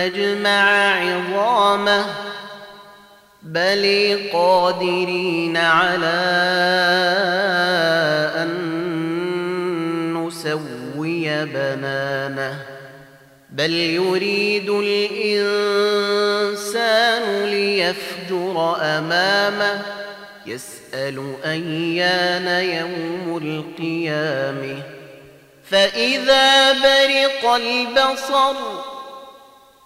نجمع عظامه بل قادرين على أن نسوي بنانه بل يريد الإنسان ليفجر أمامه يسأل أيان يوم القيامة فإذا برق البصر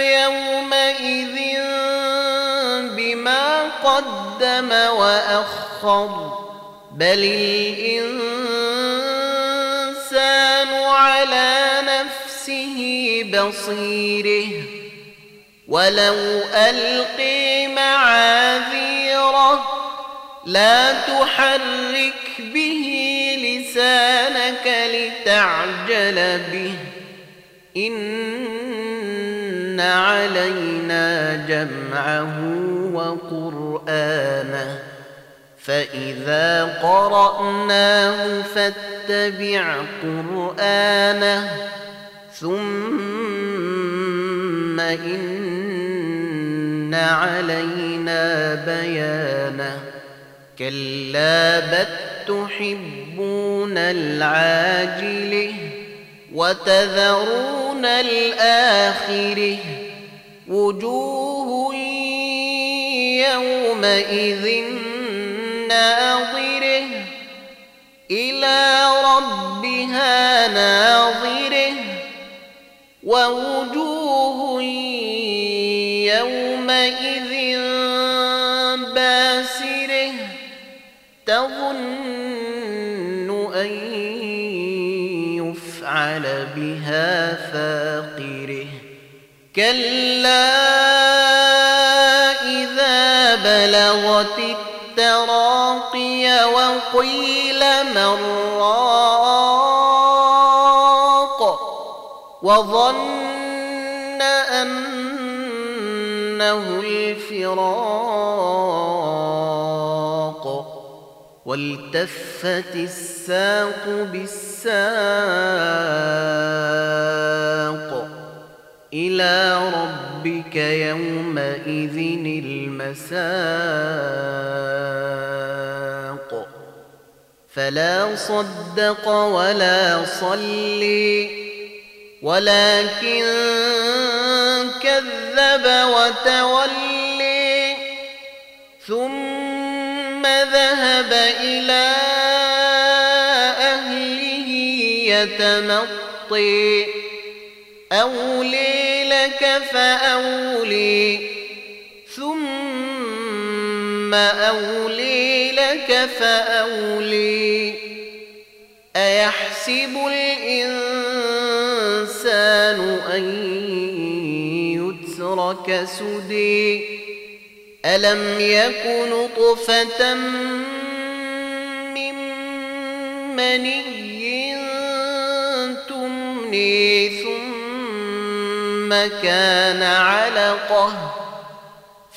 يومئذ بما قدم وأخر بل الإنسان على نفسه بصيره. ولو ألقي معاذيره لا تحرك به لسانك لتعجل به. إن علينا جمعه وقرآنه فإذا قرأناه فاتبع قرآنه ثم إن علينا بيانه. كلا بل تحبون العاجله وتذرون الآخره. وجوه يومئذ ناظرة. إلى ربها ناظرة. ووجوه يومئذ باسرة. تظن أن يفعل بها فاقرة. كلا إذا بلغت التراقي وقيل من راق وظن أنه الفراق والتفت الساق بالساق إلى ربك يومئذ المساق. فلا صدق ولا صلي ولكن كذب وتولي. ثم ذهب إلى أهله يتمطي. أولي لك فأولي ثم أولي لك فأولي. أيحسب الإنسان أن يترك سدي؟ ألم يك نطفة من مني تمني ثم كان علقة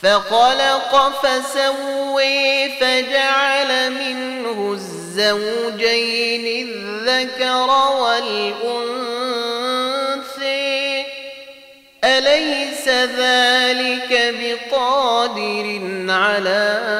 فخلق فسوي فجعل منه الزوجين الذكر والأنثى. أليس ذلك بقادر على